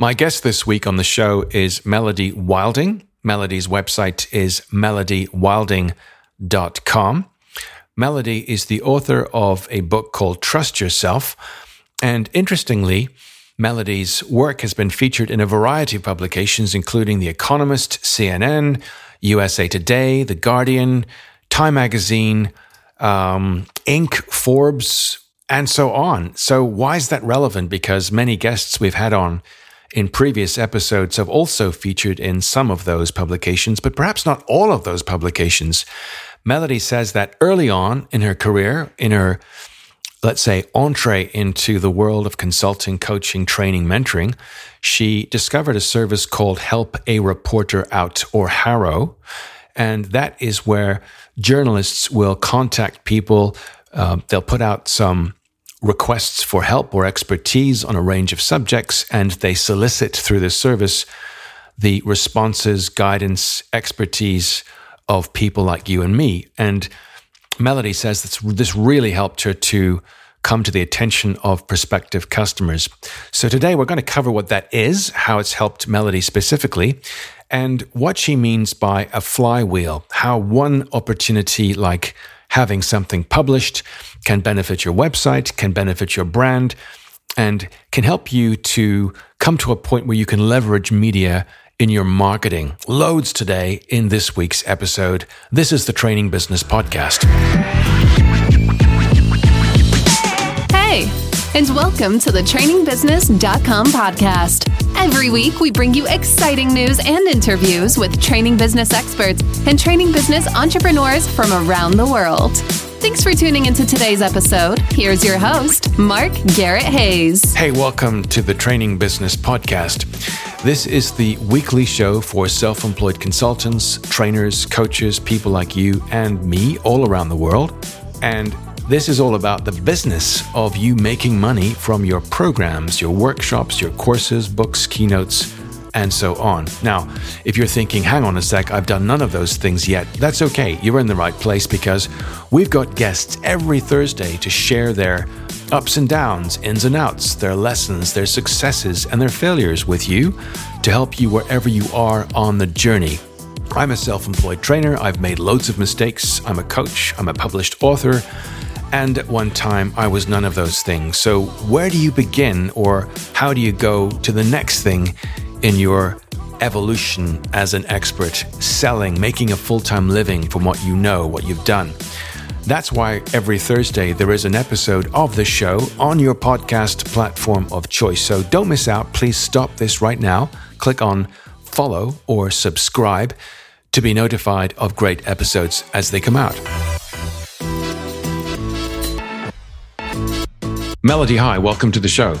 My guest this week on the show is Melody Wilding. Melody's website is melodywilding.com. Melody is the author of a book called Trust Yourself. And interestingly, Melody's work has been featured in a variety of publications, including The Economist, CNN, USA Today, The Guardian, Time Magazine, um, Inc., Forbes, and so on. So, why is that relevant? Because many guests we've had on in previous episodes have also featured in some of those publications, but perhaps not all of those publications. Melody says that early on in her career, in her, let's say, entree into the world of consulting, coaching, training, mentoring, she discovered a service called Help a Reporter Out or HARO. And that is where journalists will contact people. Uh, they'll put out some requests for help or expertise on a range of subjects, and they solicit through this service the responses, guidance, expertise of people like you and me. And Melody says that this really helped her to come to the attention of prospective customers. So today we're going to cover what that is, how it's helped Melody specifically, and what she means by a flywheel, how one opportunity like having something published can benefit your website, can benefit your brand, and can help you to come to a point where you can leverage media in your marketing. Loads today in this week's episode. This is the Training Business Podcast. Hey, and welcome to the trainingbusiness.com podcast. Every week, we bring you exciting news and interviews with training business experts and training business entrepreneurs from around the world. Thanks for tuning into today's episode. Here's your host, Mark Garrett Hayes. Hey, welcome to the Training Business Podcast. This is the weekly show for self employed consultants, trainers, coaches, people like you and me all around the world. And this is all about the business of you making money from your programs, your workshops, your courses, books, keynotes and so on. Now, if you're thinking, hang on a sec, I've done none of those things yet, that's okay. You're in the right place because we've got guests every Thursday to share their ups and downs, ins and outs, their lessons, their successes, and their failures with you to help you wherever you are on the journey. I'm a self employed trainer. I've made loads of mistakes. I'm a coach. I'm a published author. And at one time, I was none of those things. So, where do you begin, or how do you go to the next thing in your evolution as an expert, selling, making a full time living from what you know, what you've done. That's why every Thursday there is an episode of the show on your podcast platform of choice. So don't miss out. Please stop this right now. Click on follow or subscribe to be notified of great episodes as they come out. Melody, hi, welcome to the show.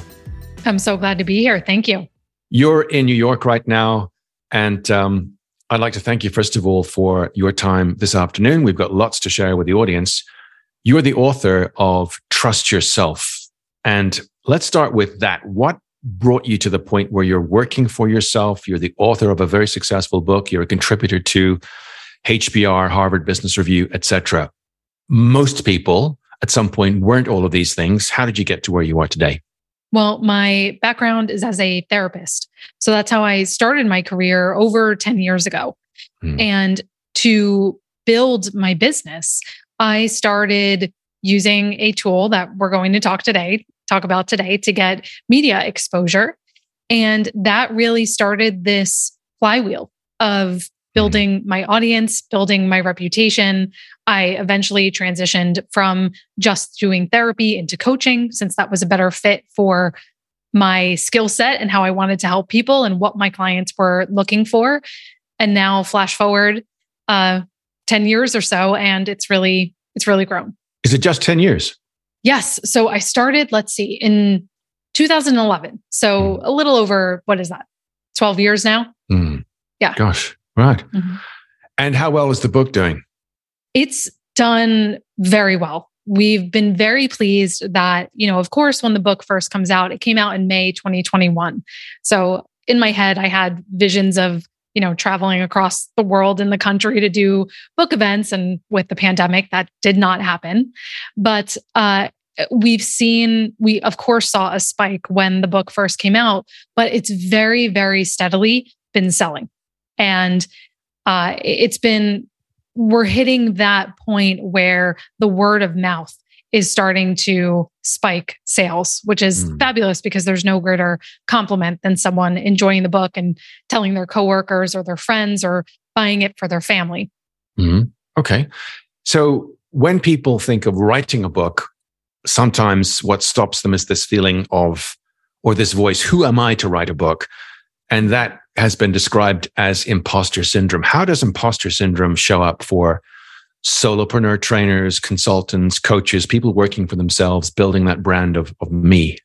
I'm so glad to be here. Thank you. You're in New York right now. And um, I'd like to thank you, first of all, for your time this afternoon. We've got lots to share with the audience. You're the author of Trust Yourself. And let's start with that. What brought you to the point where you're working for yourself? You're the author of a very successful book. You're a contributor to HBR, Harvard Business Review, etc. Most people at some point weren't all of these things. How did you get to where you are today? Well, my background is as a therapist. So that's how I started my career over 10 years ago. Hmm. And to build my business, I started using a tool that we're going to talk today, talk about today to get media exposure. And that really started this flywheel of building my audience, building my reputation. I eventually transitioned from just doing therapy into coaching since that was a better fit for my skill set and how I wanted to help people and what my clients were looking for. And now flash forward uh 10 years or so and it's really it's really grown. Is it just 10 years? Yes. So I started, let's see, in 2011. So mm. a little over what is that? 12 years now? Mm. Yeah. Gosh. Right. Mm-hmm. And how well is the book doing? It's done very well. We've been very pleased that, you know, of course, when the book first comes out, it came out in May 2021. So in my head, I had visions of, you know, traveling across the world in the country to do book events. And with the pandemic, that did not happen. But uh, we've seen, we of course saw a spike when the book first came out, but it's very, very steadily been selling. And uh, it's been, we're hitting that point where the word of mouth is starting to spike sales, which is mm. fabulous because there's no greater compliment than someone enjoying the book and telling their coworkers or their friends or buying it for their family. Mm-hmm. Okay. So when people think of writing a book, sometimes what stops them is this feeling of, or this voice, who am I to write a book? And that has been described as imposter syndrome. How does imposter syndrome show up for solopreneur trainers, consultants, coaches, people working for themselves, building that brand of, of me?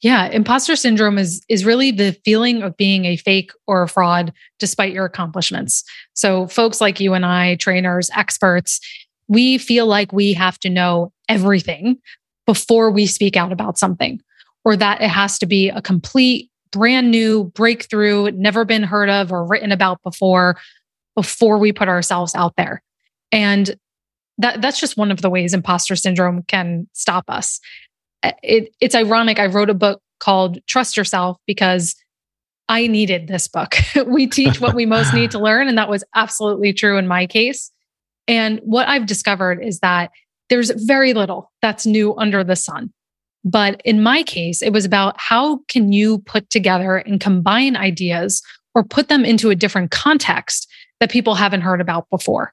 Yeah, imposter syndrome is is really the feeling of being a fake or a fraud despite your accomplishments. So folks like you and I, trainers, experts, we feel like we have to know everything before we speak out about something or that it has to be a complete brand new breakthrough, never been heard of or written about before before we put ourselves out there. And that that's just one of the ways imposter syndrome can stop us. It, it's ironic. I wrote a book called Trust Yourself because I needed this book. we teach what we most need to learn. And that was absolutely true in my case. And what I've discovered is that there's very little that's new under the sun. But in my case, it was about how can you put together and combine ideas or put them into a different context that people haven't heard about before.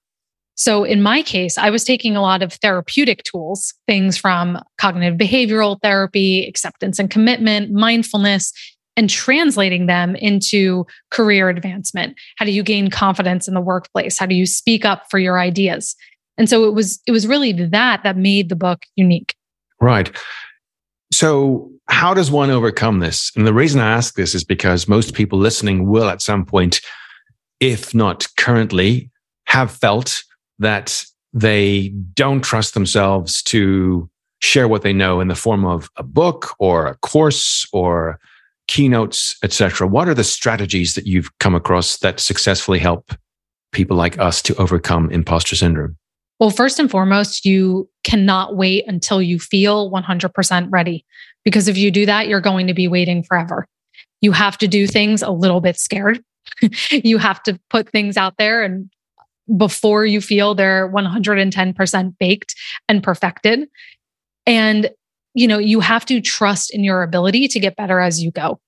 So in my case, I was taking a lot of therapeutic tools, things from cognitive behavioral therapy, acceptance and commitment, mindfulness, and translating them into career advancement. How do you gain confidence in the workplace? How do you speak up for your ideas? And so it was it was really that that made the book unique. Right. So how does one overcome this? And the reason I ask this is because most people listening will at some point if not currently have felt that they don't trust themselves to share what they know in the form of a book or a course or keynotes, etc. What are the strategies that you've come across that successfully help people like us to overcome imposter syndrome? Well, first and foremost, you cannot wait until you feel 100% ready. Because if you do that, you're going to be waiting forever. You have to do things a little bit scared. you have to put things out there and before you feel they're 110% baked and perfected. And, you know, you have to trust in your ability to get better as you go.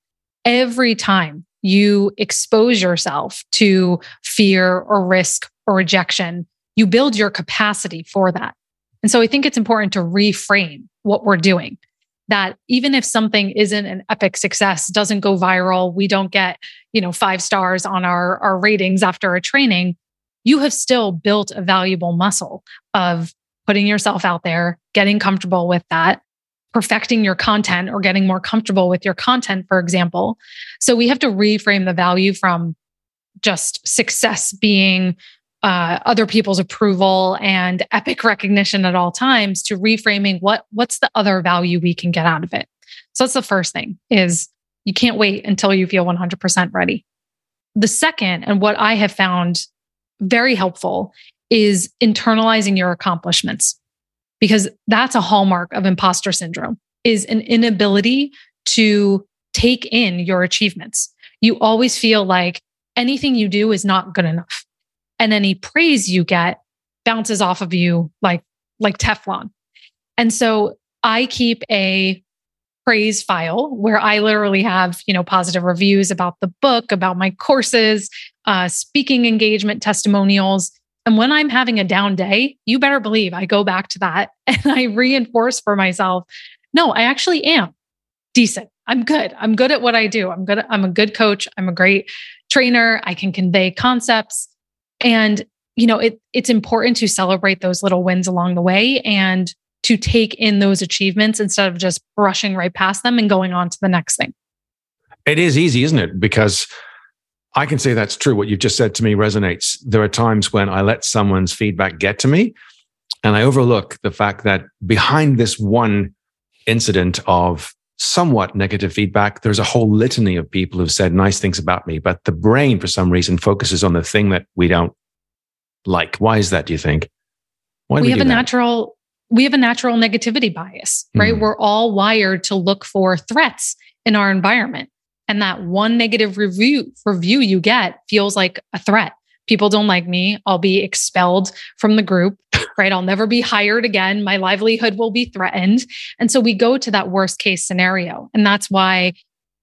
Every time you expose yourself to fear or risk or rejection, you build your capacity for that. And so I think it's important to reframe what we're doing. That even if something isn't an epic success, doesn't go viral, we don't get, you know, five stars on our, our ratings after a training, you have still built a valuable muscle of putting yourself out there, getting comfortable with that, perfecting your content or getting more comfortable with your content, for example. So we have to reframe the value from just success being uh, other people's approval and epic recognition at all times to reframing what what's the other value we can get out of it. So that's the first thing is you can't wait until you feel 100% ready. The second, and what I have found very helpful is internalizing your accomplishments because that's a hallmark of imposter syndrome is an inability to take in your achievements. You always feel like anything you do is not good enough. And any praise you get bounces off of you like like Teflon. And so I keep a praise file where I literally have, you know, positive reviews about the book, about my courses, uh, speaking engagement testimonials. And when I'm having a down day, you better believe I go back to that and I reinforce for myself, no, I actually am decent. I'm good. I'm good at what I do. I'm good. I'm a good coach. I'm a great trainer. I can convey concepts. And, you know, it, it's important to celebrate those little wins along the way and to take in those achievements instead of just brushing right past them and going on to the next thing. It is easy, isn't it? Because I can say that's true. What you've just said to me resonates. There are times when I let someone's feedback get to me and I overlook the fact that behind this one incident of somewhat negative feedback, there's a whole litany of people who've said nice things about me, but the brain, for some reason, focuses on the thing that we don't like. Why is that, do you think? Why we, we have a that? natural we have a natural negativity bias, right? Mm. We're all wired to look for threats in our environment. And that one negative review review you get feels like a threat. People don't like me. I'll be expelled from the group, right? I'll never be hired again. My livelihood will be threatened. And so we go to that worst case scenario. And that's why,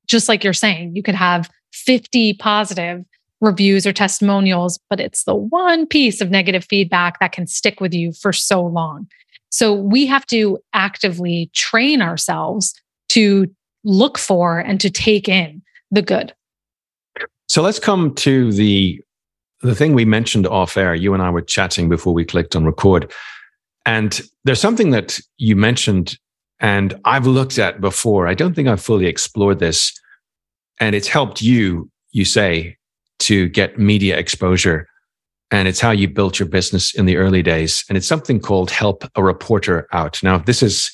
just like you're saying, you could have 50 positive reviews or testimonials, but it's the one piece of negative feedback that can stick with you for so long. So we have to actively train ourselves to look for and to take in the good. So let's come to the the thing we mentioned off air. You and I were chatting before we clicked on record. And there's something that you mentioned and I've looked at before. I don't think I've fully explored this. And it's helped you, you say, to get media exposure and it's how you built your business in the early days and it's something called help a reporter out now if this is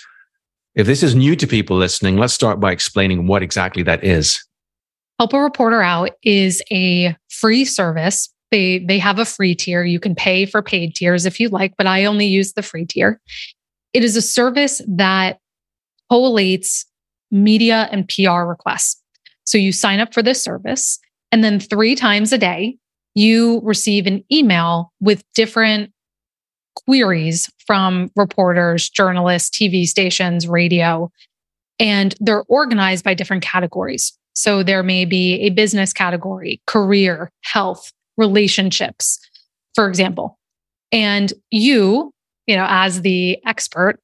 if this is new to people listening let's start by explaining what exactly that is help a reporter out is a free service they they have a free tier. You can pay for paid tiers if you like but i only use the free tier. It is a service that collates media and pr requests. So you sign up for this service and then three times a day you receive an email with different queries from reporters, journalists, TV stations, radio, and they're organized by different categories. So there may be a business category, career, health, relationships, for example. And you, you know, as the expert,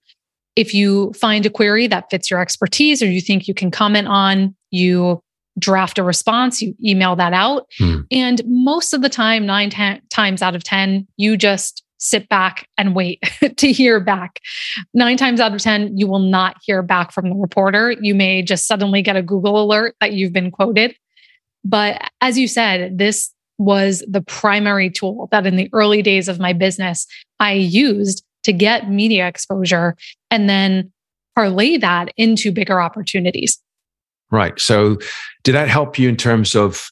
if you find a query that fits your expertise or you think you can comment on, you draft a response, you email that out. Hmm. And most of the time, nine ten, times out of 10, you just sit back and wait to hear back. Nine times out of 10, you will not hear back from the reporter. You may just suddenly get a Google alert that you've been quoted. But as you said, this was the primary tool that in the early days of my business I used to get media exposure and then parlay that into bigger opportunities. Right. So, did that help you in terms of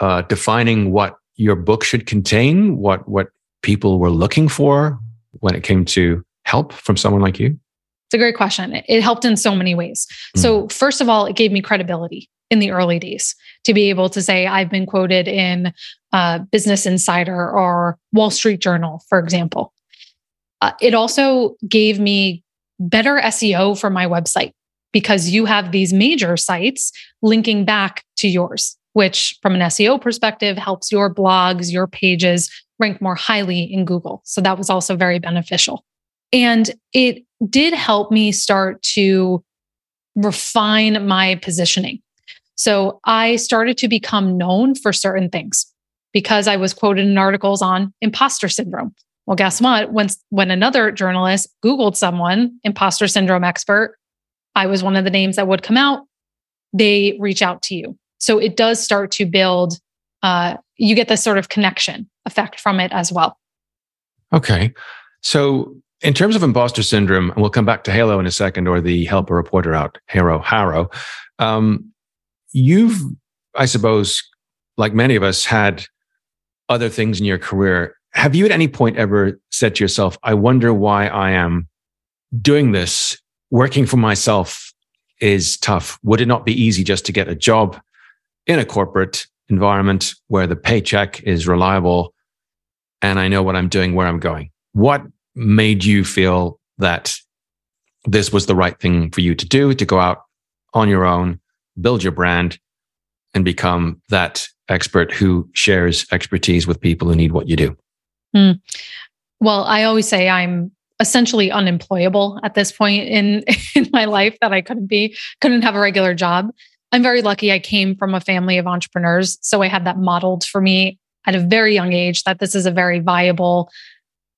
uh, defining what your book should contain? What what people were looking for when it came to help from someone like you? It's a great question. It helped in so many ways. Mm. So, first of all, it gave me credibility in the early days to be able to say I've been quoted in uh, Business Insider or Wall Street Journal, for example. Uh, it also gave me better SEO for my website because you have these major sites linking back to yours, which from an SEO perspective helps your blogs, your pages rank more highly in Google. So that was also very beneficial. And it did help me start to refine my positioning. So I started to become known for certain things because I was quoted in articles on imposter syndrome. Well, guess what? When, when another journalist Googled someone, imposter syndrome expert, I was one of the names that would come out, they reach out to you. So it does start to build, uh, you get this sort of connection effect from it as well. Okay. So in terms of imposter syndrome, and we'll come back to Halo in a second, or the help a reporter out, Haro, Haro. Um, you've, I suppose, like many of us, had other things in your career. Have you at any point ever said to yourself, I wonder why I am doing this working for myself is tough. Would it not be easy just to get a job in a corporate environment where the paycheck is reliable and I know what I'm doing, where I'm going? What made you feel that this was the right thing for you to do to go out on your own, build your brand, and become that expert who shares expertise with people who need what you do? Mm. Well, I always say I'm essentially unemployable at this point in in my life that I couldn't be couldn't have a regular job. I'm very lucky I came from a family of entrepreneurs, so I had that modeled for me at a very young age that this is a very viable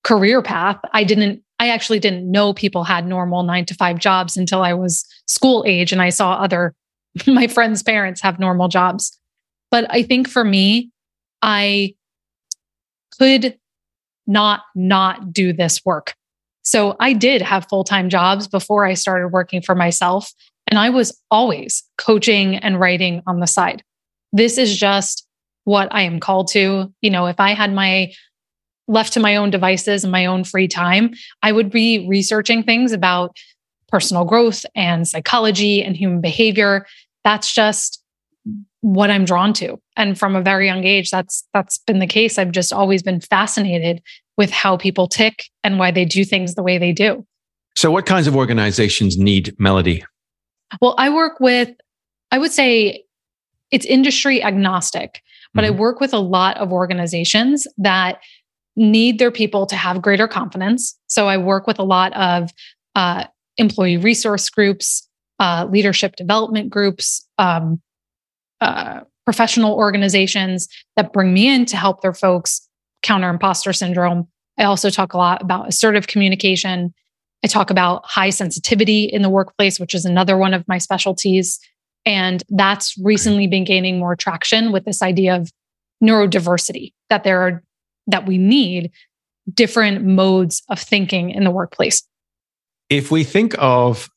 career path. I didn't I actually didn't know people had normal 9 to 5 jobs until I was school age and I saw other my friends' parents have normal jobs. But I think for me I could not not do this work so I did have full time jobs before I started working for myself. And I was always coaching and writing on the side. This is just what I am called to. You know, if I had my left to my own devices and my own free time, I would be researching things about personal growth and psychology and human behavior. That's just what I'm drawn to. And from a very young age, that's that's been the case. I've just always been fascinated with how people tick and why they do things the way they do. So what kinds of organizations need Melody? Well, I work with I would say it's industry agnostic, but mm-hmm. I work with a lot of organizations that need their people to have greater confidence. So I work with a lot of uh, employee resource groups, uh, leadership development groups, um, uh, professional organizations that bring me in to help their folks counter imposter syndrome. I also talk a lot about assertive communication. I talk about high sensitivity in the workplace, which is another one of my specialties. And that's recently been gaining more traction with this idea of neurodiversity, that there are that we need different modes of thinking in the workplace. If we think of,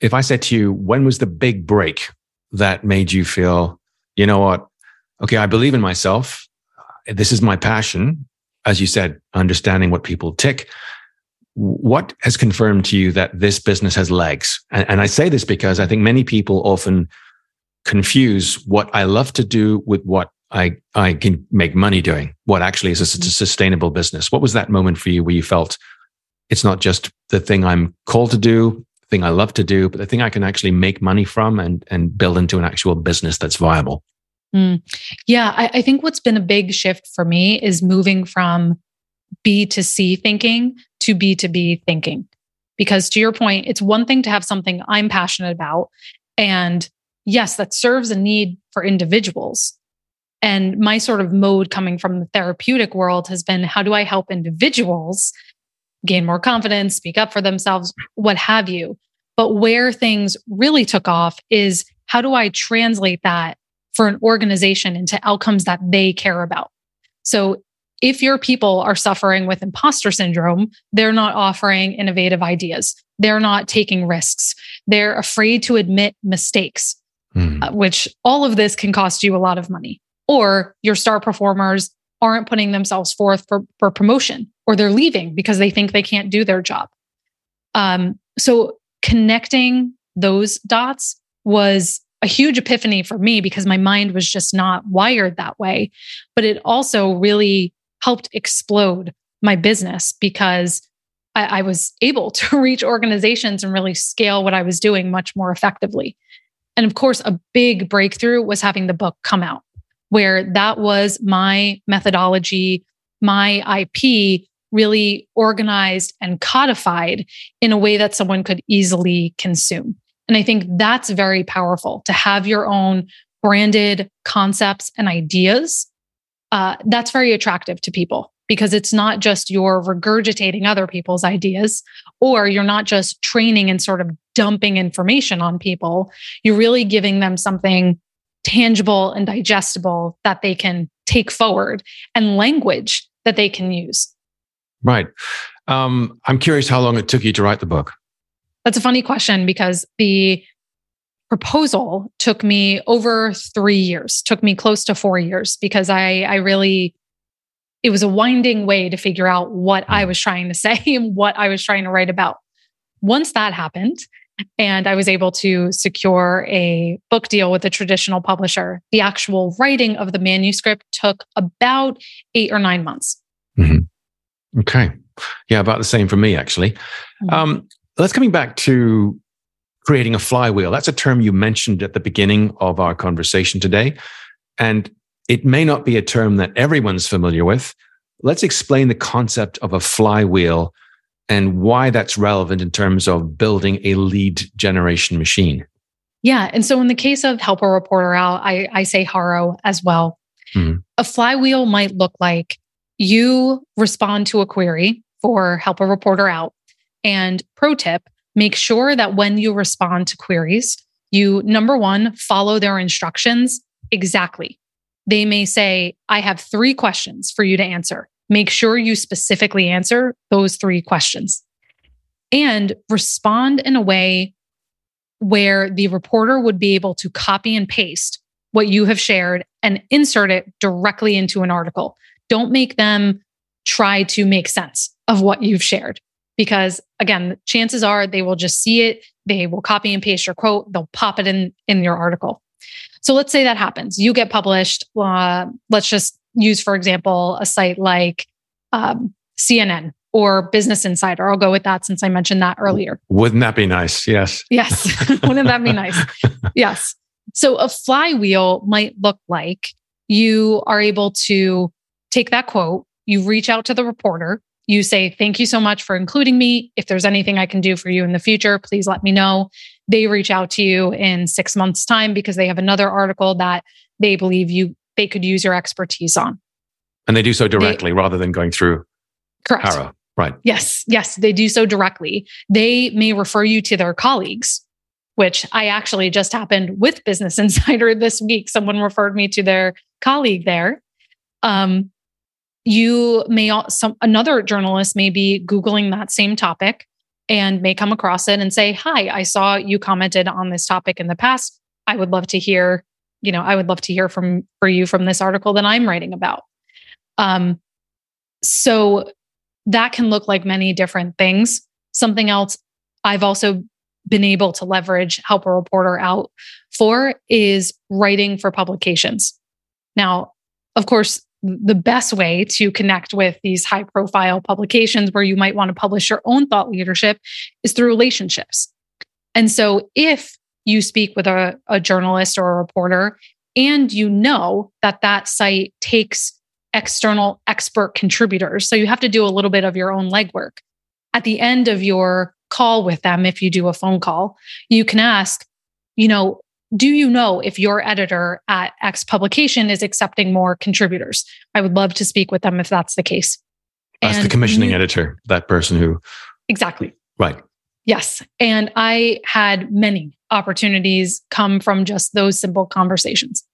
if I said to you, when was the big break that made you feel, you know what? Okay, I believe in myself. This is my passion. As you said, understanding what people tick. What has confirmed to you that this business has legs? And, and I say this because I think many people often confuse what I love to do with what I, I can make money doing, what actually is a, a mm-hmm. sustainable business. What was that moment for you where you felt it's not just the thing I'm called to do, the thing I love to do, but the thing I can actually make money from and, and build into an actual business that's viable? Mm. Yeah, I, I think what's been a big shift for me is moving from B to C thinking to B to B thinking. Because to your point, it's one thing to have something I'm passionate about. And yes, that serves a need for individuals. And my sort of mode coming from the therapeutic world has been how do I help individuals gain more confidence, speak up for themselves, what have you. But where things really took off is how do I translate that for an organization into outcomes that they care about? So if your people are suffering with imposter syndrome, they're not offering innovative ideas. They're not taking risks. They're afraid to admit mistakes, mm. uh, which all of this can cost you a lot of money. Or your star performers aren't putting themselves forth for, for promotion or they're leaving because they think they can't do their job. Um, so connecting those dots was a huge epiphany for me because my mind was just not wired that way. But it also really helped explode my business because I, I was able to reach organizations and really scale what I was doing much more effectively. And of course, a big breakthrough was having the book come out where that was my methodology, my IP really organized and codified in a way that someone could easily consume. And I think that's very powerful to have your own branded concepts and ideas. Uh, that's very attractive to people because it's not just you're regurgitating other people's ideas or you're not just training and sort of dumping information on people. You're really giving them something tangible and digestible that they can take forward and language that they can use. Right. Um, I'm curious how long it took you to write the book. That's a funny question because the proposal took me over three years, took me close to four years because I, I really, it was a winding way to figure out what I hmm. was trying to say and what I was trying to write about. Once that happened, and I was able to secure a book deal with a traditional publisher. The actual writing of the manuscript took about eight or nine months. Mm-hmm. Okay. Yeah, about the same for me, actually. Mm-hmm. Um, let's coming back to creating a flywheel. That's a term you mentioned at the beginning of our conversation today. And it may not be a term that everyone's familiar with. Let's explain the concept of a flywheel and why that's relevant in terms of building a lead generation machine. Yeah. And so in the case of help a reporter out, I, I say HARO as well. Mm-hmm. A flywheel might look like you respond to a query for help a reporter out. And pro tip, make sure that when you respond to queries, you number one, follow their instructions exactly. They may say, I have three questions for you to answer make sure you specifically answer those three questions and respond in a way where the reporter would be able to copy and paste what you have shared and insert it directly into an article. Don't make them try to make sense of what you've shared. Because again, chances are they will just see it, they will copy and paste your quote, they'll pop it in in your article. So let's say that happens. You get published. Uh, let's just use, for example, a site like um, CNN or Business Insider. I'll go with that since I mentioned that earlier. Wouldn't that be nice? Yes. Yes. Wouldn't that be nice? Yes. So a flywheel might look like you are able to take that quote, you reach out to the reporter, you say, Thank you so much for including me. If there's anything I can do for you in the future, please let me know. They reach out to you in six months' time because they have another article that they believe you they could use your expertise on. And they do so directly they, rather than going through correct. HARO. Right. Yes. Yes. They do so directly. They may refer you to their colleagues, which I actually just happened with Business Insider this week. Someone referred me to their colleague there. Um, you may some another journalist may be googling that same topic and may come across it and say hi i saw you commented on this topic in the past i would love to hear you know i would love to hear from for you from this article that i'm writing about. Um so that can look like many different things. Something else i've also been able to leverage help a reporter out for is writing for publications. Now of course the best way to connect with these high profile publications where you might want to publish your own thought leadership is through relationships. And so if you speak with a, a journalist or a reporter and you know that that site takes external expert contributors, so you have to do a little bit of your own legwork. At the end of your call with them, if you do a phone call, you can ask, you know, do you know if your editor at X publication is accepting more contributors? I would love to speak with them if that's the case. That's and the commissioning you, editor, that person who. Exactly. Right. Yes. And I had many opportunities come from just those simple conversations.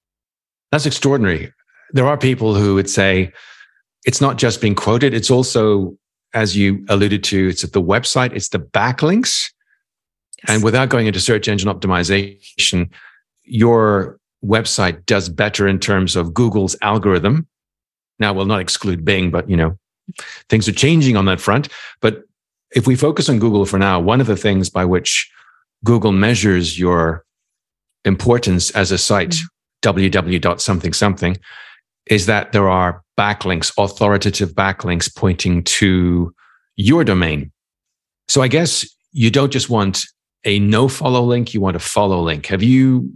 That's extraordinary. There are people who would say it's not just being quoted, it's also, as you alluded to, it's at the website, it's the backlinks. Yes. And without going into search engine optimization, your website does better in terms of Google's algorithm. Now, we'll not exclude Bing, but you know, things are changing on that front. But if we focus on Google for now, one of the things by which Google measures your importance as a site, mm-hmm. www something something, is that there are backlinks, authoritative backlinks pointing to your domain. So I guess you don't just want a no follow link, you want a follow link. Have you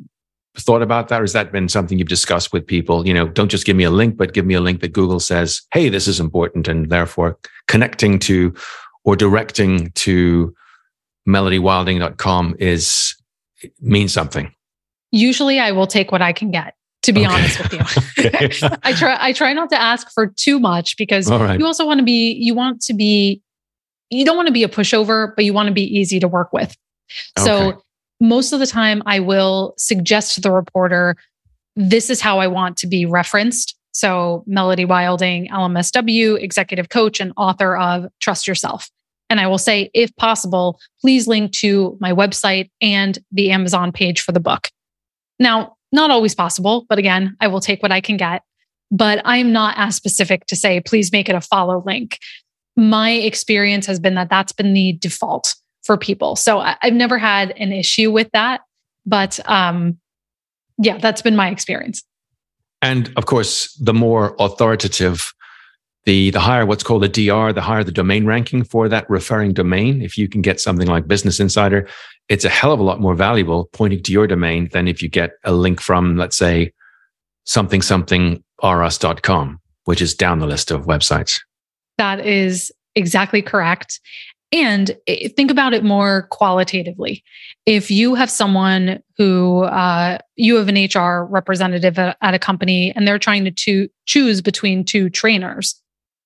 thought about that or has that been something you've discussed with people you know don't just give me a link but give me a link that google says hey this is important and therefore connecting to or directing to melodywilding.com is means something usually i will take what i can get to be okay. honest with you i try i try not to ask for too much because right. you also want to be you want to be you don't want to be a pushover but you want to be easy to work with okay. so most of the time I will suggest to the reporter, this is how I want to be referenced. So, Melody Wilding, LMSW, executive coach, and author of Trust Yourself. And I will say, if possible, please link to my website and the Amazon page for the book. Now, not always possible, but again, I will take what I can get. But I'm not as specific to say, please make it a follow link. My experience has been that that's been the default for people. So I, have never had an issue with that. But um, yeah, that's been my experience. And of course, the more authoritative, the the higher what's called a DR, the higher the domain ranking for that referring domain. If you can get something like Business Insider, it's a hell of a lot more valuable pointing to your domain than if you get a link from, let's say, something something rs.com, which is down the list of websites. That is exactly correct. And think about it more qualitatively. If you have someone who uh, you have an HR representative at, at, a company and they're trying to, to choose between two trainers,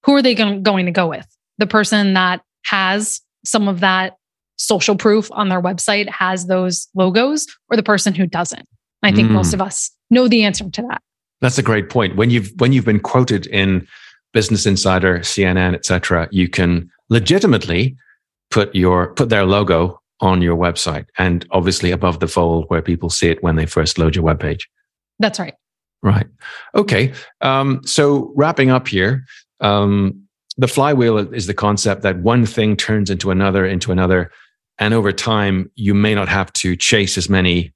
who are they going, going to go with? The person that has some of that social proof on their website, has those logos, or the person who doesn't? I think mm. most of us know the answer to that. That's a great point. When you've when you've been quoted in Business Insider, CNN, etc., you can legitimately put your put their logo on your website and obviously above the fold where people see it when they first load your web page. That's right. Right. Okay. Um, so wrapping up here, um, the flywheel is the concept that one thing turns into another, into another. And over time, you may not have to chase as many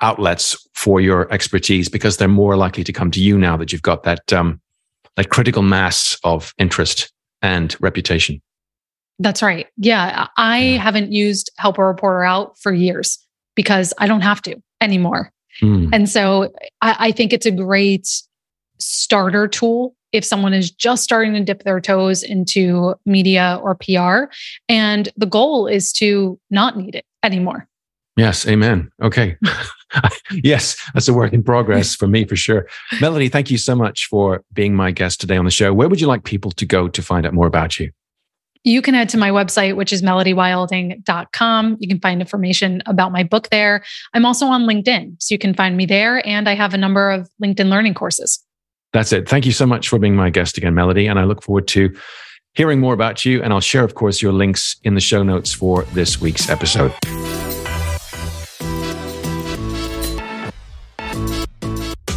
outlets for your expertise because they're more likely to come to you now that you've got that um, that critical mass of interest and reputation. That's right. Yeah, I yeah. haven't used Help a Reporter Out for years because I don't have to anymore. Mm. And so I, I think it's a great starter tool if someone is just starting to dip their toes into media or PR. And the goal is to not need it anymore. Yes, amen. Okay. yes, that's a work in progress for me for sure. Melody, thank you so much for being my guest today on the show. Where would you like people to go to find out more about you? You can head to my website, which is melodywilding.com. You can find information about my book there. I'm also on LinkedIn, so you can find me there. And I have a number of LinkedIn learning courses. That's it. Thank you so much for being my guest again, Melody. And I look forward to hearing more about you. And I'll share, of course, your links in the show notes for this week's episode.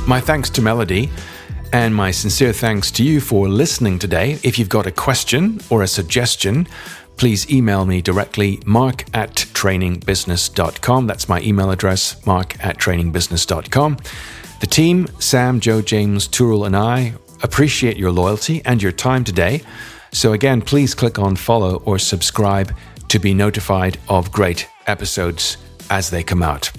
My thanks to Melody. And my sincere thanks to you for listening today. If you've got a question or a suggestion, please email me directly, mark at trainingbusiness.com. That's my email address, mark at trainingbusiness.com. The team, Sam, Joe, James, Turul, and I appreciate your loyalty and your time today. So, again, please click on follow or subscribe to be notified of great episodes as they come out.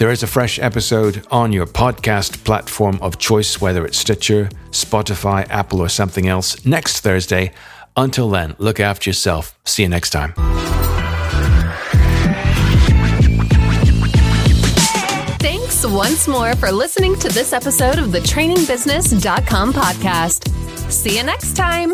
There is a fresh episode on your podcast platform of choice, whether it's Stitcher, Spotify, Apple, or something else, next Thursday. Until then, look after yourself. See you next time. Thanks once more for listening to this episode of the trainingbusiness.com podcast. See you next time.